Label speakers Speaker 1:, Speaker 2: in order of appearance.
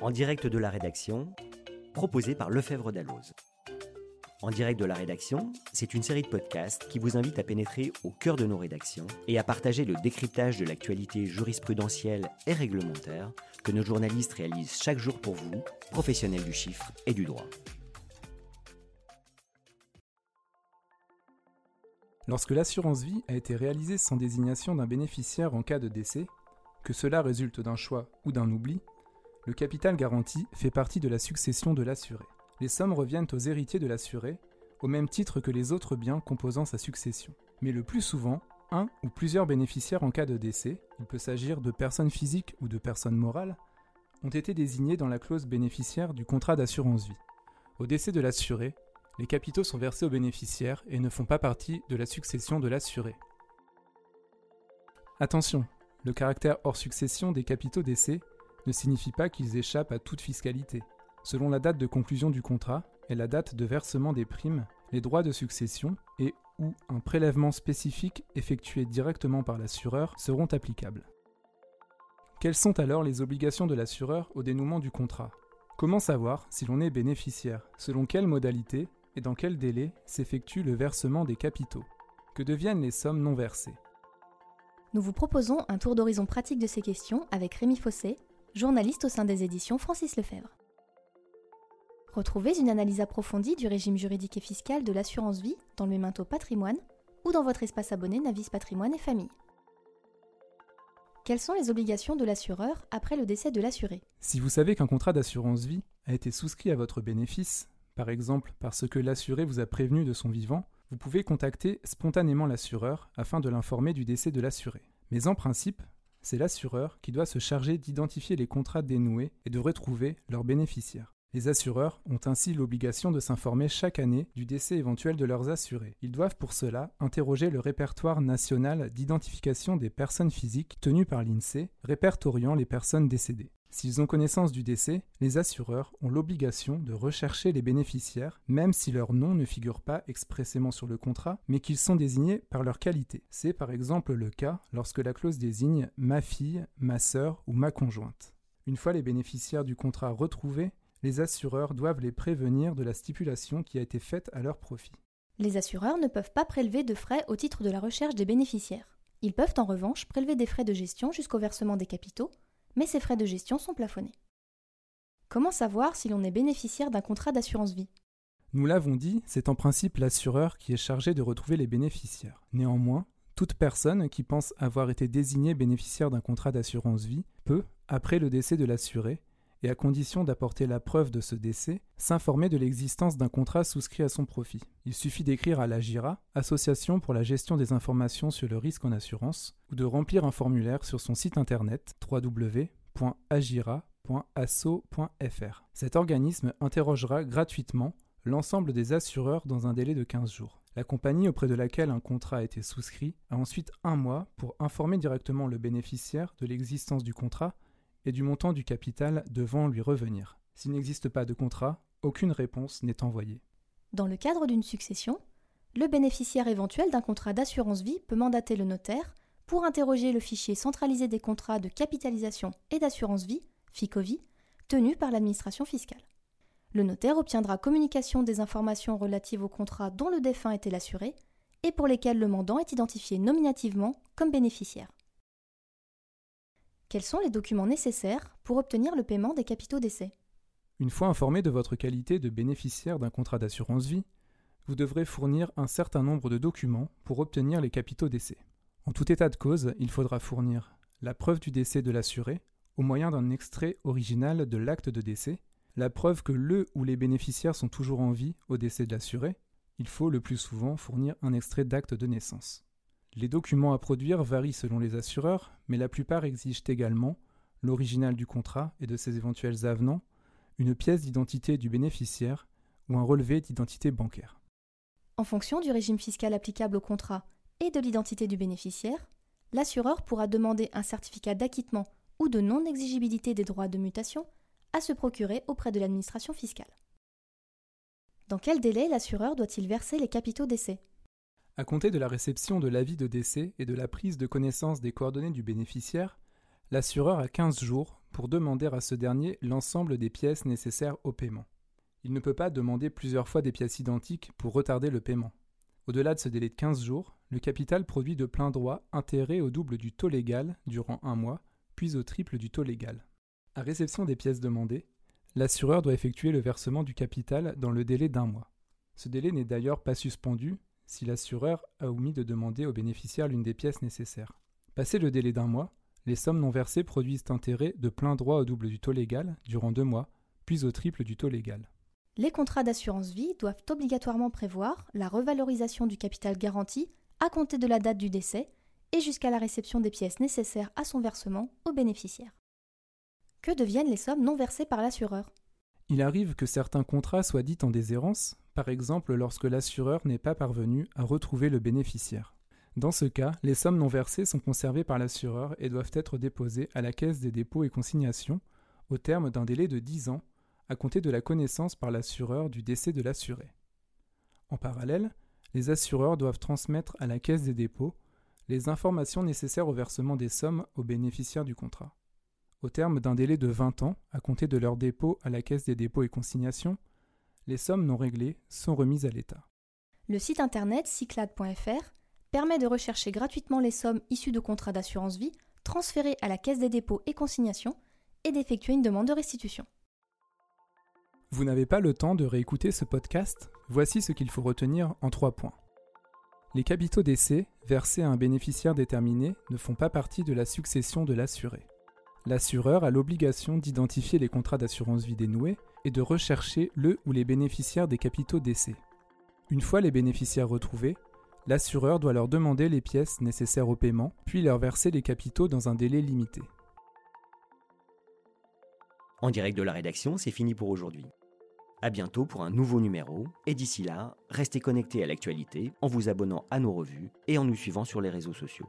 Speaker 1: en direct de la rédaction, proposé par Lefebvre Dalloz. En direct de la rédaction, c'est une série de podcasts qui vous invite à pénétrer au cœur de nos rédactions et à partager le décryptage de l'actualité jurisprudentielle et réglementaire que nos journalistes réalisent chaque jour pour vous, professionnels du chiffre et du droit.
Speaker 2: Lorsque l'assurance vie a été réalisée sans désignation d'un bénéficiaire en cas de décès, que cela résulte d'un choix ou d'un oubli, le capital garanti fait partie de la succession de l'assuré. Les sommes reviennent aux héritiers de l'assuré, au même titre que les autres biens composant sa succession. Mais le plus souvent, un ou plusieurs bénéficiaires en cas de décès, il peut s'agir de personnes physiques ou de personnes morales, ont été désignés dans la clause bénéficiaire du contrat d'assurance vie. Au décès de l'assuré, les capitaux sont versés aux bénéficiaires et ne font pas partie de la succession de l'assuré. Attention, le caractère hors succession des capitaux décès ne signifie pas qu'ils échappent à toute fiscalité. Selon la date de conclusion du contrat et la date de versement des primes, les droits de succession et ou un prélèvement spécifique effectué directement par l'assureur seront applicables. Quelles sont alors les obligations de l'assureur au dénouement du contrat? Comment savoir si l'on est bénéficiaire? Selon quelles modalités et dans quel délai s'effectue le versement des capitaux? Que deviennent les sommes non versées?
Speaker 3: Nous vous proposons un tour d'horizon pratique de ces questions avec Rémi Fossé, journaliste au sein des éditions Francis Lefebvre. Retrouvez une analyse approfondie du régime juridique et fiscal de l'assurance vie dans le Memento Patrimoine ou dans votre espace abonné Navis Patrimoine et Famille. Quelles sont les obligations de l'assureur après le décès de l'assuré?
Speaker 2: Si vous savez qu'un contrat d'assurance vie a été souscrit à votre bénéfice, par exemple parce que l'assuré vous a prévenu de son vivant, vous pouvez contacter spontanément l'assureur afin de l'informer du décès de l'assuré. Mais en principe, c'est l'assureur qui doit se charger d'identifier les contrats dénoués et de retrouver leurs bénéficiaires. Les assureurs ont ainsi l'obligation de s'informer chaque année du décès éventuel de leurs assurés. Ils doivent pour cela interroger le répertoire national d'identification des personnes physiques tenu par l'INSEE, répertoriant les personnes décédées. S'ils ont connaissance du décès, les assureurs ont l'obligation de rechercher les bénéficiaires, même si leur nom ne figure pas expressément sur le contrat, mais qu'ils sont désignés par leur qualité. C'est par exemple le cas lorsque la clause désigne ma fille, ma sœur ou ma conjointe. Une fois les bénéficiaires du contrat retrouvés, les assureurs doivent les prévenir de la stipulation qui a été faite à leur profit.
Speaker 3: Les assureurs ne peuvent pas prélever de frais au titre de la recherche des bénéficiaires. Ils peuvent en revanche prélever des frais de gestion jusqu'au versement des capitaux, mais ces frais de gestion sont plafonnés. Comment savoir si l'on est bénéficiaire d'un contrat d'assurance vie?
Speaker 2: Nous l'avons dit, c'est en principe l'assureur qui est chargé de retrouver les bénéficiaires. Néanmoins, toute personne qui pense avoir été désignée bénéficiaire d'un contrat d'assurance vie peut, après le décès de l'assuré, et à condition d'apporter la preuve de ce décès, s'informer de l'existence d'un contrat souscrit à son profit. Il suffit d'écrire à l'AGIRA, Association pour la gestion des informations sur le risque en assurance, ou de remplir un formulaire sur son site internet www.agira.asso.fr. Cet organisme interrogera gratuitement l'ensemble des assureurs dans un délai de 15 jours. La compagnie auprès de laquelle un contrat a été souscrit a ensuite un mois pour informer directement le bénéficiaire de l'existence du contrat et du montant du capital devant lui revenir. S'il n'existe pas de contrat, aucune réponse n'est envoyée.
Speaker 3: Dans le cadre d'une succession, le bénéficiaire éventuel d'un contrat d'assurance vie peut mandater le notaire pour interroger le fichier centralisé des contrats de capitalisation et d'assurance vie, FICOVI, tenu par l'administration fiscale. Le notaire obtiendra communication des informations relatives aux contrats dont le défunt était l'assuré et pour lesquels le mandant est identifié nominativement comme bénéficiaire. Quels sont les documents nécessaires pour obtenir le paiement des capitaux d'essai?
Speaker 2: Une fois informé de votre qualité de bénéficiaire d'un contrat d'assurance vie, vous devrez fournir un certain nombre de documents pour obtenir les capitaux d'essai. En tout état de cause, il faudra fournir la preuve du décès de l'assuré au moyen d'un extrait original de l'acte de décès, la preuve que le ou les bénéficiaires sont toujours en vie au décès de l'assuré, il faut le plus souvent fournir un extrait d'acte de naissance. Les documents à produire varient selon les assureurs, mais la plupart exigent également l'original du contrat et de ses éventuels avenants, une pièce d'identité du bénéficiaire ou un relevé d'identité bancaire.
Speaker 3: En fonction du régime fiscal applicable au contrat et de l'identité du bénéficiaire, l'assureur pourra demander un certificat d'acquittement ou de non-exigibilité des droits de mutation à se procurer auprès de l'administration fiscale. Dans quel délai l'assureur doit-il verser les capitaux d'essai?
Speaker 2: À compter de la réception de l'avis de décès et de la prise de connaissance des coordonnées du bénéficiaire, l'assureur a 15 jours pour demander à ce dernier l'ensemble des pièces nécessaires au paiement. Il ne peut pas demander plusieurs fois des pièces identiques pour retarder le paiement. Au-delà de ce délai de 15 jours, le capital produit de plein droit intérêt au double du taux légal durant un mois, puis au triple du taux légal. À réception des pièces demandées, l'assureur doit effectuer le versement du capital dans le délai d'un mois. Ce délai n'est d'ailleurs pas suspendu si l'assureur a omis de demander au bénéficiaire l'une des pièces nécessaires. Passé le délai d'un mois, les sommes non versées produisent intérêt de plein droit au double du taux légal durant deux mois, puis au triple du taux légal.
Speaker 3: Les contrats d'assurance vie doivent obligatoirement prévoir la revalorisation du capital garanti à compter de la date du décès et jusqu'à la réception des pièces nécessaires à son versement au bénéficiaire. Que deviennent les sommes non versées par l'assureur?
Speaker 2: Il arrive que certains contrats soient dits en déshérence, par exemple lorsque l'assureur n'est pas parvenu à retrouver le bénéficiaire. Dans ce cas, les sommes non versées sont conservées par l'assureur et doivent être déposées à la Caisse des dépôts et consignations au terme d'un délai de 10 ans à compter de la connaissance par l'assureur du décès de l'assuré. En parallèle, les assureurs doivent transmettre à la Caisse des dépôts les informations nécessaires au versement des sommes aux bénéficiaires du contrat. Au terme d'un délai de 20 ans à compter de leur dépôt à la Caisse des dépôts et consignations, les sommes non réglées sont remises à l'État.
Speaker 3: Le site internet cyclade.fr permet de rechercher gratuitement les sommes issues de contrats d'assurance vie transférées à la Caisse des dépôts et consignations et d'effectuer une demande de restitution.
Speaker 2: Vous n'avez pas le temps de réécouter ce podcast? Voici ce qu'il faut retenir en trois points. Les capitaux d'essai versés à un bénéficiaire déterminé ne font pas partie de la succession de l'assuré. L'assureur a l'obligation d'identifier les contrats d'assurance vie dénoués et de rechercher le ou les bénéficiaires des capitaux d'essai. Une fois les bénéficiaires retrouvés, l'assureur doit leur demander les pièces nécessaires au paiement, puis leur verser les capitaux dans un délai limité.
Speaker 1: En direct de la rédaction, c'est fini pour aujourd'hui. A bientôt pour un nouveau numéro, et d'ici là, restez connectés à l'actualité en vous abonnant à nos revues et en nous suivant sur les réseaux sociaux.